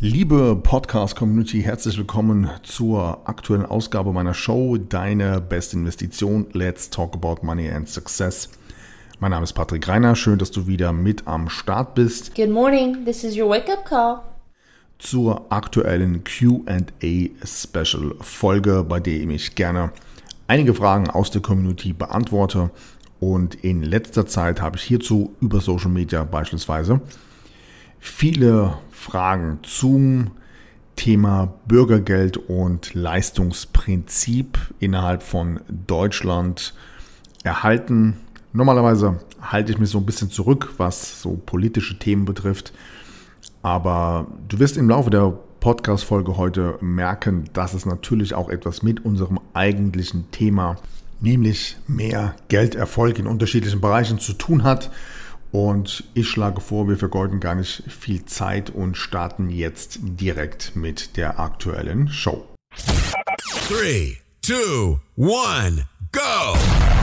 Liebe Podcast-Community, herzlich willkommen zur aktuellen Ausgabe meiner Show Deine beste Investition. Let's talk about money and success. Mein Name ist Patrick Reiner. Schön, dass du wieder mit am Start bist. Good morning. This is your wake-up call. Zur aktuellen Q&A Special Folge, bei der ich gerne einige Fragen aus der Community beantworte. Und in letzter Zeit habe ich hierzu über Social Media beispielsweise viele Fragen zum Thema Bürgergeld und Leistungsprinzip innerhalb von Deutschland erhalten. Normalerweise halte ich mich so ein bisschen zurück, was so politische Themen betrifft. Aber du wirst im Laufe der Podcast-Folge heute merken, dass es natürlich auch etwas mit unserem eigentlichen Thema, nämlich mehr Gelderfolg in unterschiedlichen Bereichen zu tun hat. Und ich schlage vor, wir vergeuden gar nicht viel Zeit und starten jetzt direkt mit der aktuellen Show. 3, 2, 1. go.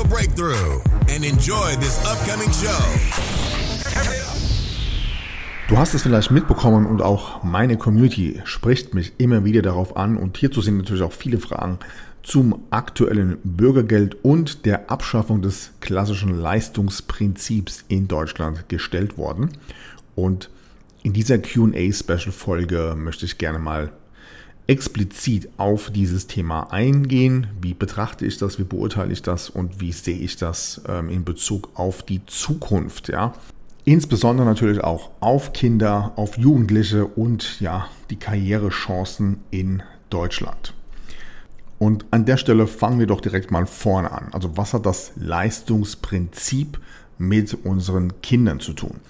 breakthrough and enjoy this upcoming show. Du hast es vielleicht mitbekommen und auch meine Community spricht mich immer wieder darauf an und hierzu sind natürlich auch viele Fragen zum aktuellen Bürgergeld und der Abschaffung des klassischen Leistungsprinzips in Deutschland gestellt worden. Und in dieser QA-Special-Folge möchte ich gerne mal explizit auf dieses Thema eingehen. Wie betrachte ich das, wie beurteile ich das und wie sehe ich das ähm, in Bezug auf die Zukunft? Ja? Insbesondere natürlich auch auf Kinder, auf Jugendliche und ja, die Karrierechancen in Deutschland. Und an der Stelle fangen wir doch direkt mal vorne an. Also was hat das Leistungsprinzip mit unseren Kindern zu tun?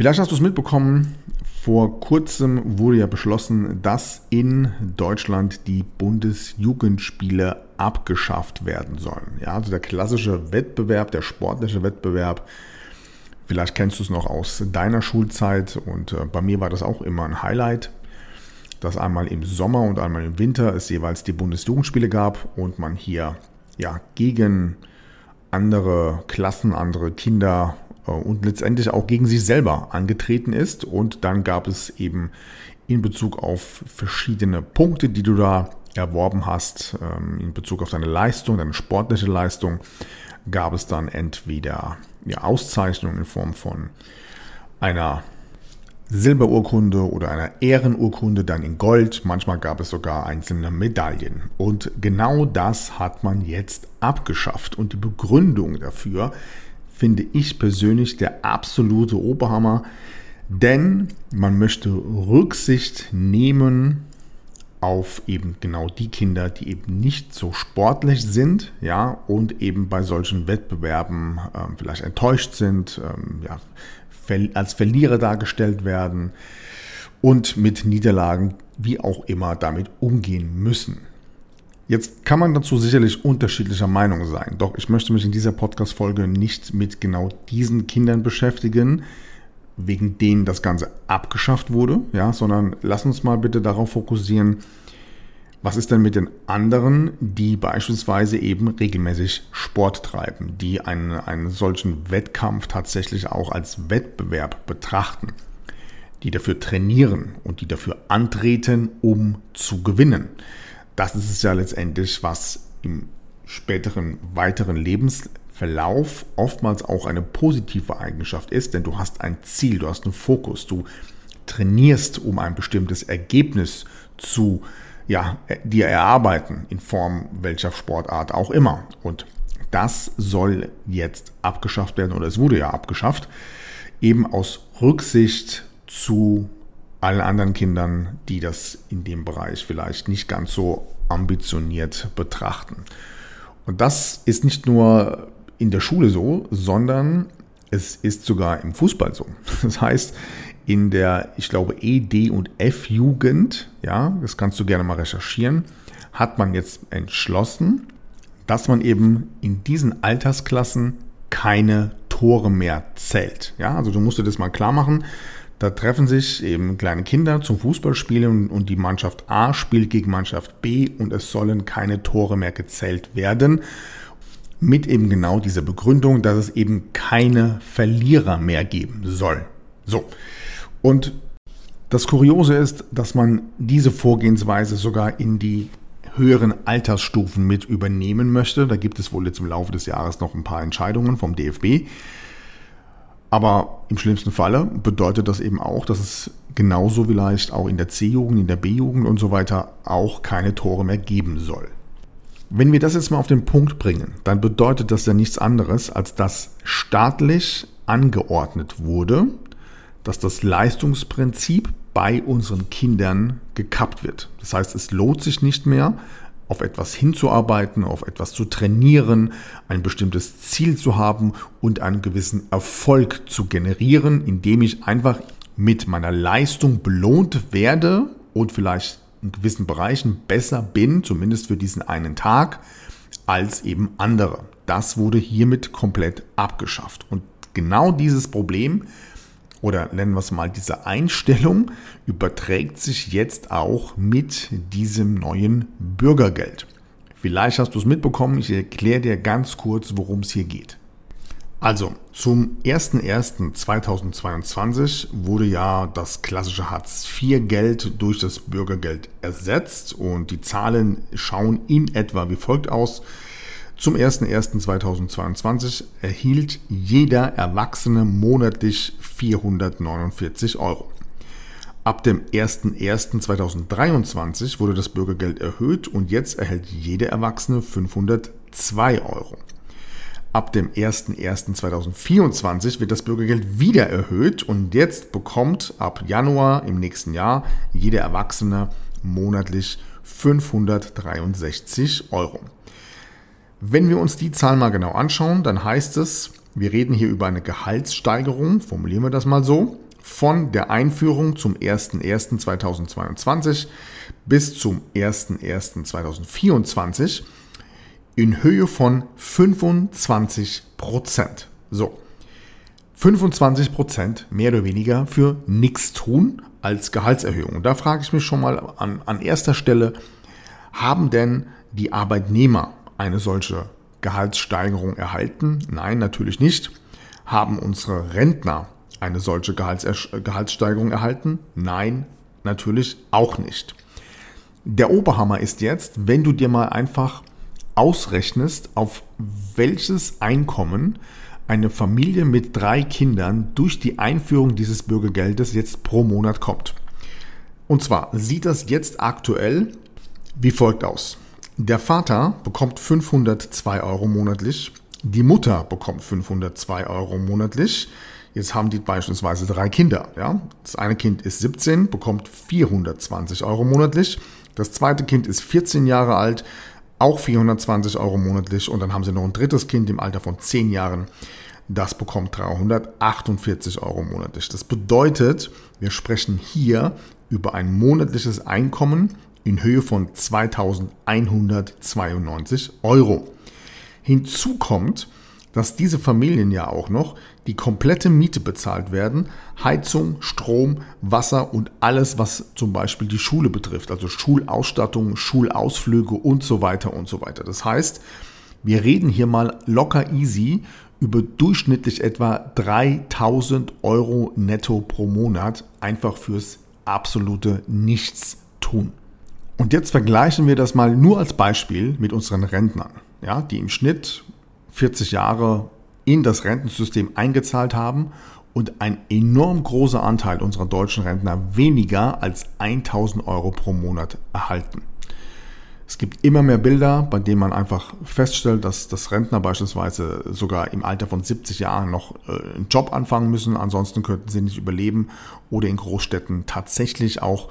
Vielleicht hast du es mitbekommen, vor kurzem wurde ja beschlossen, dass in Deutschland die Bundesjugendspiele abgeschafft werden sollen. Ja, also der klassische Wettbewerb, der sportliche Wettbewerb, vielleicht kennst du es noch aus deiner Schulzeit und äh, bei mir war das auch immer ein Highlight, dass einmal im Sommer und einmal im Winter es jeweils die Bundesjugendspiele gab und man hier ja gegen andere Klassen, andere Kinder und letztendlich auch gegen sich selber angetreten ist. Und dann gab es eben in Bezug auf verschiedene Punkte, die du da erworben hast, ähm, in Bezug auf deine Leistung, deine sportliche Leistung, gab es dann entweder ja, Auszeichnungen in Form von einer Silberurkunde oder einer Ehrenurkunde, dann in Gold. Manchmal gab es sogar einzelne Medaillen. Und genau das hat man jetzt abgeschafft. Und die Begründung dafür finde ich persönlich der absolute Oberhammer, denn man möchte Rücksicht nehmen auf eben genau die Kinder, die eben nicht so sportlich sind, ja, und eben bei solchen Wettbewerben ähm, vielleicht enttäuscht sind, ähm, ja, als Verlierer dargestellt werden und mit Niederlagen wie auch immer damit umgehen müssen. Jetzt kann man dazu sicherlich unterschiedlicher Meinung sein, doch ich möchte mich in dieser Podcast-Folge nicht mit genau diesen Kindern beschäftigen, wegen denen das Ganze abgeschafft wurde, ja, sondern lass uns mal bitte darauf fokussieren, was ist denn mit den anderen, die beispielsweise eben regelmäßig Sport treiben, die einen, einen solchen Wettkampf tatsächlich auch als Wettbewerb betrachten, die dafür trainieren und die dafür antreten, um zu gewinnen das ist es ja letztendlich, was im späteren weiteren Lebensverlauf oftmals auch eine positive Eigenschaft ist, denn du hast ein Ziel, du hast einen Fokus, du trainierst, um ein bestimmtes Ergebnis zu ja, dir erarbeiten, in Form welcher Sportart auch immer. Und das soll jetzt abgeschafft werden oder es wurde ja abgeschafft, eben aus Rücksicht zu allen anderen Kindern, die das in dem Bereich vielleicht nicht ganz so ambitioniert betrachten. Und das ist nicht nur in der Schule so, sondern es ist sogar im Fußball so. Das heißt, in der, ich glaube, E, D und F-Jugend, ja, das kannst du gerne mal recherchieren, hat man jetzt entschlossen, dass man eben in diesen Altersklassen keine Tore mehr zählt. Ja, also du musst dir das mal klar machen. Da treffen sich eben kleine Kinder zum Fußballspielen und die Mannschaft A spielt gegen Mannschaft B und es sollen keine Tore mehr gezählt werden. Mit eben genau dieser Begründung, dass es eben keine Verlierer mehr geben soll. So. Und das Kuriose ist, dass man diese Vorgehensweise sogar in die höheren Altersstufen mit übernehmen möchte. Da gibt es wohl jetzt im Laufe des Jahres noch ein paar Entscheidungen vom DFB. Aber im schlimmsten Falle bedeutet das eben auch, dass es genauso vielleicht auch in der C-Jugend, in der B-Jugend und so weiter auch keine Tore mehr geben soll. Wenn wir das jetzt mal auf den Punkt bringen, dann bedeutet das ja nichts anderes, als dass staatlich angeordnet wurde, dass das Leistungsprinzip bei unseren Kindern gekappt wird. Das heißt, es lohnt sich nicht mehr, auf etwas hinzuarbeiten, auf etwas zu trainieren, ein bestimmtes Ziel zu haben und einen gewissen Erfolg zu generieren, indem ich einfach mit meiner Leistung belohnt werde und vielleicht in gewissen Bereichen besser bin, zumindest für diesen einen Tag, als eben andere. Das wurde hiermit komplett abgeschafft. Und genau dieses Problem oder nennen wir es mal diese Einstellung, überträgt sich jetzt auch mit diesem neuen Bürgergeld. Vielleicht hast du es mitbekommen, ich erkläre dir ganz kurz, worum es hier geht. Also, zum 01.01.2022 wurde ja das klassische Hartz-IV-Geld durch das Bürgergeld ersetzt und die Zahlen schauen in etwa wie folgt aus. Zum 01.01.2022 erhielt jeder Erwachsene monatlich 449 Euro. Ab dem 01.01.2023 wurde das Bürgergeld erhöht und jetzt erhält jeder Erwachsene 502 Euro. Ab dem 01.01.2024 wird das Bürgergeld wieder erhöht und jetzt bekommt ab Januar im nächsten Jahr jeder Erwachsene monatlich 563 Euro. Wenn wir uns die Zahl mal genau anschauen, dann heißt es, wir reden hier über eine Gehaltssteigerung, formulieren wir das mal so, von der Einführung zum 01.01.2022 bis zum 01.01.2024 in Höhe von 25 Prozent. So, 25 Prozent mehr oder weniger für nichts tun als Gehaltserhöhung. Und da frage ich mich schon mal an, an erster Stelle, haben denn die Arbeitnehmer eine solche Gehaltssteigerung erhalten? Nein, natürlich nicht. Haben unsere Rentner eine solche Gehalts Gehaltssteigerung erhalten? Nein, natürlich auch nicht. Der Oberhammer ist jetzt, wenn du dir mal einfach ausrechnest, auf welches Einkommen eine Familie mit drei Kindern durch die Einführung dieses Bürgergeldes jetzt pro Monat kommt. Und zwar sieht das jetzt aktuell wie folgt aus. Der Vater bekommt 502 Euro monatlich, die Mutter bekommt 502 Euro monatlich. Jetzt haben die beispielsweise drei Kinder. Ja? Das eine Kind ist 17, bekommt 420 Euro monatlich. Das zweite Kind ist 14 Jahre alt, auch 420 Euro monatlich. Und dann haben sie noch ein drittes Kind im Alter von 10 Jahren. Das bekommt 348 Euro monatlich. Das bedeutet, wir sprechen hier über ein monatliches Einkommen in Höhe von 2192 Euro. Hinzu kommt, dass diese Familien ja auch noch die komplette Miete bezahlt werden, Heizung, Strom, Wasser und alles, was zum Beispiel die Schule betrifft, also Schulausstattung, Schulausflüge und so weiter und so weiter. Das heißt, wir reden hier mal locker easy über durchschnittlich etwa 3000 Euro netto pro Monat, einfach fürs absolute Nichtstun. Und jetzt vergleichen wir das mal nur als Beispiel mit unseren Rentnern, ja, die im Schnitt 40 Jahre in das Rentensystem eingezahlt haben und ein enorm großer Anteil unserer deutschen Rentner weniger als 1000 Euro pro Monat erhalten. Es gibt immer mehr Bilder, bei denen man einfach feststellt, dass, dass Rentner beispielsweise sogar im Alter von 70 Jahren noch äh, einen Job anfangen müssen, ansonsten könnten sie nicht überleben oder in Großstädten tatsächlich auch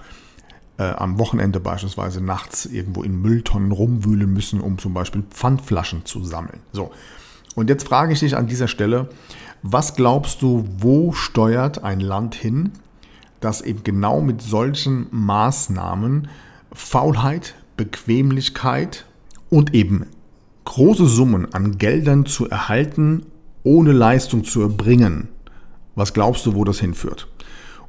äh, am Wochenende beispielsweise nachts irgendwo in Mülltonnen rumwühlen müssen, um zum Beispiel Pfandflaschen zu sammeln. So. Und jetzt frage ich dich an dieser Stelle, was glaubst du, wo steuert ein Land hin, dass eben genau mit solchen Maßnahmen Faulheit, Bequemlichkeit und eben große Summen an Geldern zu erhalten, ohne Leistung zu erbringen. Was glaubst du, wo das hinführt?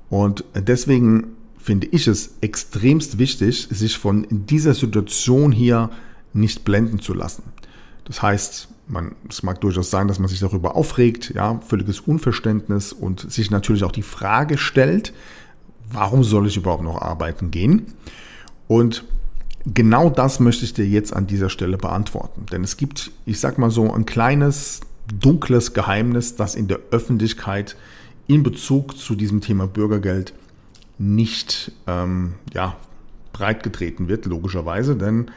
Und deswegen finde ich es extremst wichtig, sich von dieser Situation hier nicht blenden zu lassen. Das heißt, man, es mag durchaus sein, dass man sich darüber aufregt, ja, völliges Unverständnis und sich natürlich auch die Frage stellt, warum soll ich überhaupt noch arbeiten gehen? Und genau das möchte ich dir jetzt an dieser Stelle beantworten. Denn es gibt, ich sag mal so, ein kleines, dunkles Geheimnis, das in der Öffentlichkeit in Bezug zu diesem Thema Bürgergeld nicht ähm, ja, breitgetreten wird, logischerweise, denn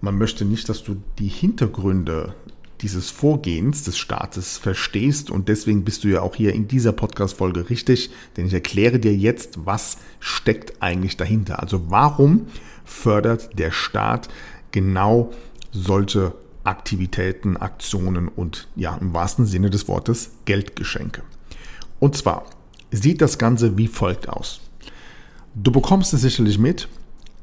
man möchte nicht, dass du die Hintergründe dieses Vorgehens des Staates verstehst und deswegen bist du ja auch hier in dieser Podcast-Folge richtig, denn ich erkläre dir jetzt, was steckt eigentlich dahinter. Also warum fördert der Staat genau solche Aktivitäten, Aktionen und ja, im wahrsten Sinne des Wortes Geldgeschenke. Und zwar sieht das Ganze wie folgt aus. Du bekommst es sicherlich mit,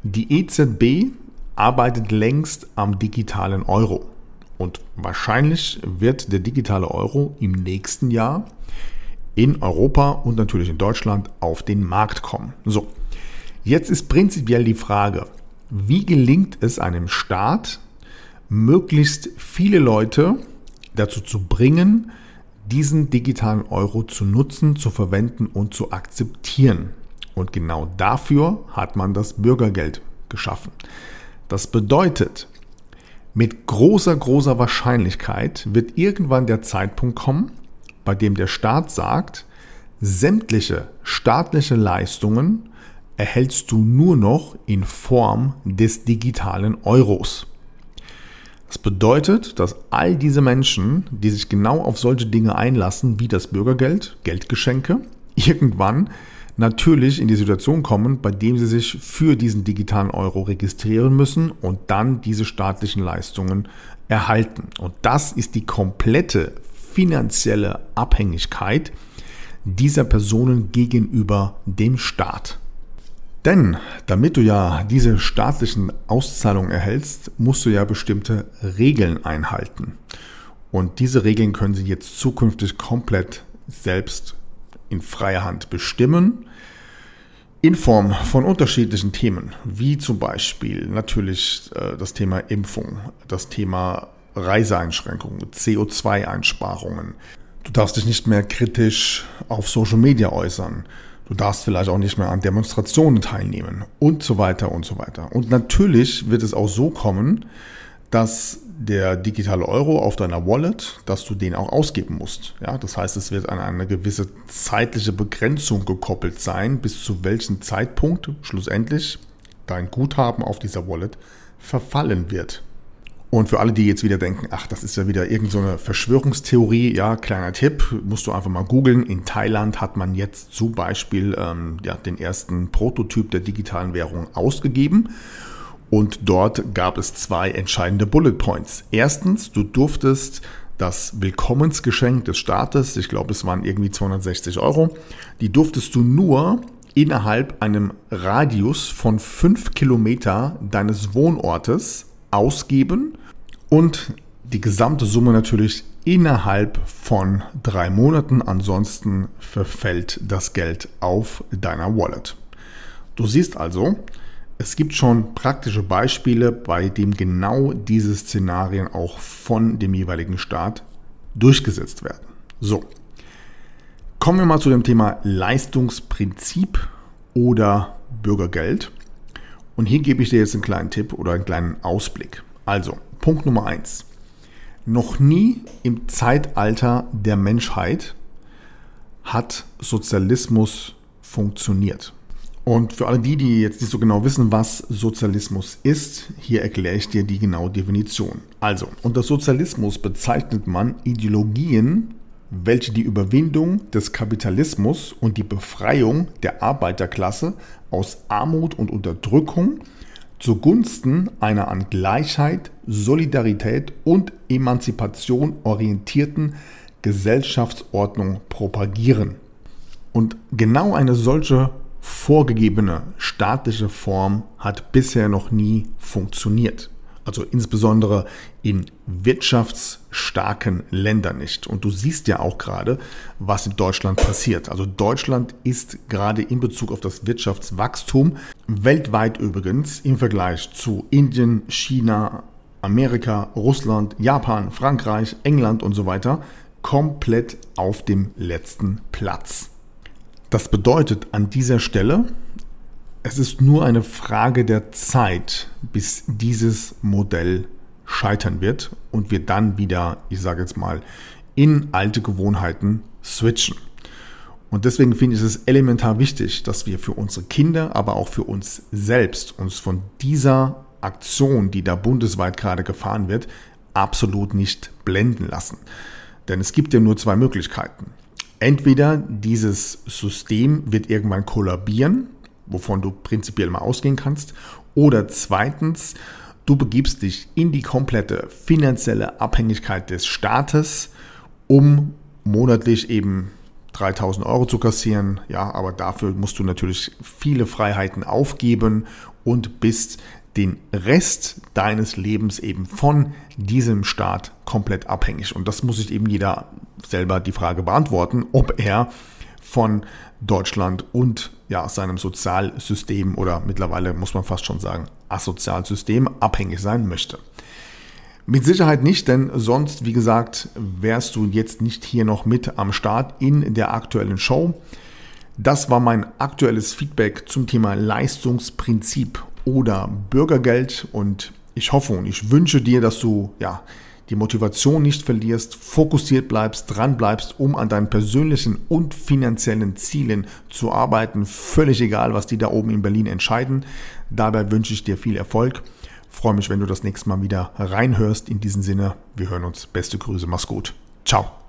die EZB arbeitet längst am digitalen Euro. Und wahrscheinlich wird der digitale Euro im nächsten Jahr in Europa und natürlich in Deutschland auf den Markt kommen. So, jetzt ist prinzipiell die Frage, wie gelingt es einem Staat, möglichst viele Leute dazu zu bringen, diesen digitalen Euro zu nutzen, zu verwenden und zu akzeptieren. Und genau dafür hat man das Bürgergeld geschaffen. Das bedeutet, mit großer, großer Wahrscheinlichkeit wird irgendwann der Zeitpunkt kommen, bei dem der Staat sagt, sämtliche staatliche Leistungen erhältst du nur noch in Form des digitalen Euros. Das bedeutet, dass all diese Menschen, die sich genau auf solche Dinge einlassen, wie das Bürgergeld, Geldgeschenke, irgendwann natürlich in die Situation kommen, bei dem sie sich für diesen digitalen Euro registrieren müssen und dann diese staatlichen Leistungen erhalten. Und das ist die komplette finanzielle Abhängigkeit dieser Personen gegenüber dem Staat. Denn damit du ja diese staatlichen Auszahlungen erhältst, musst du ja bestimmte Regeln einhalten. Und diese Regeln können sie jetzt zukünftig komplett selbst in freier Hand bestimmen in Form von unterschiedlichen Themen, wie zum Beispiel natürlich äh, das Thema Impfung, das Thema Reiseeinschränkungen, CO2-Einsparungen. Du darfst dich nicht mehr kritisch auf Social Media äußern. Du darfst vielleicht auch nicht mehr an Demonstrationen teilnehmen und so weiter und so weiter. Und natürlich wird es auch so kommen, dass der digitale Euro auf deiner Wallet, dass du den auch ausgeben musst. Ja, das heißt, es wird an eine gewisse zeitliche Begrenzung gekoppelt sein, bis zu welchem Zeitpunkt schlussendlich dein Guthaben auf dieser Wallet verfallen wird. Und für alle, die jetzt wieder denken, ach, das ist ja wieder irgendeine so Verschwörungstheorie, ja, kleiner Tipp, musst du einfach mal googeln. In Thailand hat man jetzt zum Beispiel ähm, ja, den ersten Prototyp der digitalen Währung ausgegeben. Und dort gab es zwei entscheidende Bullet Points. Erstens, du durftest das Willkommensgeschenk des Staates, ich glaube es waren irgendwie 260 Euro, die durftest du nur innerhalb einem Radius von 5 Kilometer deines Wohnortes ausgeben und die gesamte Summe natürlich innerhalb von drei Monaten. Ansonsten verfällt das Geld auf deiner Wallet. Du siehst also, es gibt schon praktische Beispiele, bei dem genau diese Szenarien auch von dem jeweiligen Staat durchgesetzt werden. So, kommen wir mal zu dem Thema Leistungsprinzip oder Bürgergeld. Und hier gebe ich dir jetzt einen kleinen Tipp oder einen kleinen Ausblick. Also, Punkt Nummer eins: Noch nie im Zeitalter der Menschheit hat Sozialismus funktioniert. Und für alle die, die jetzt nicht so genau wissen, was Sozialismus ist, hier erkläre ich dir die genaue Definition. Also, unter Sozialismus bezeichnet man Ideologien, welche die Überwindung des Kapitalismus und die Befreiung der Arbeiterklasse aus Armut und Unterdrückung zugunsten einer an Gleichheit, Solidarität und Emanzipation orientierten Gesellschaftsordnung propagieren. Und genau eine solche vorgegebene staatliche Form hat bisher noch nie funktioniert. Also insbesondere in wirtschaftsstarken Ländern nicht. Und du siehst ja auch gerade, was in Deutschland passiert. Also Deutschland ist gerade in Bezug auf das Wirtschaftswachstum weltweit übrigens im Vergleich zu Indien, China, Amerika, Russland, Japan, Frankreich, England und so weiter komplett auf dem letzten Platz. Das bedeutet an dieser Stelle, es ist nur eine Frage der Zeit, bis dieses Modell scheitern wird und wir dann wieder, ich sage jetzt mal, in alte Gewohnheiten switchen. Und deswegen finde ich es elementar wichtig, dass wir für unsere Kinder, aber auch für uns selbst uns von dieser Aktion, die da bundesweit gerade gefahren wird, absolut nicht blenden lassen. Denn es gibt ja nur zwei Möglichkeiten. Entweder dieses System wird irgendwann kollabieren, wovon du prinzipiell mal ausgehen kannst, oder zweitens, du begibst dich in die komplette finanzielle Abhängigkeit des Staates, um monatlich eben 3000 Euro zu kassieren. Ja, aber dafür musst du natürlich viele Freiheiten aufgeben und bist den Rest deines Lebens eben von diesem Staat komplett abhängig. Und das muss sich eben jeder selber die Frage beantworten, ob er von Deutschland und ja, seinem Sozialsystem oder mittlerweile muss man fast schon sagen, Asozialsystem abhängig sein möchte. Mit Sicherheit nicht, denn sonst, wie gesagt, wärst du jetzt nicht hier noch mit am Start in der aktuellen Show. Das war mein aktuelles Feedback zum Thema Leistungsprinzip oder Bürgergeld und ich hoffe und ich wünsche dir, dass du ja die Motivation nicht verlierst, fokussiert bleibst, dran bleibst, um an deinen persönlichen und finanziellen Zielen zu arbeiten. Völlig egal, was die da oben in Berlin entscheiden. Dabei wünsche ich dir viel Erfolg. Freue mich, wenn du das nächste Mal wieder reinhörst. In diesem Sinne, wir hören uns. Beste Grüße, mach's gut. Ciao.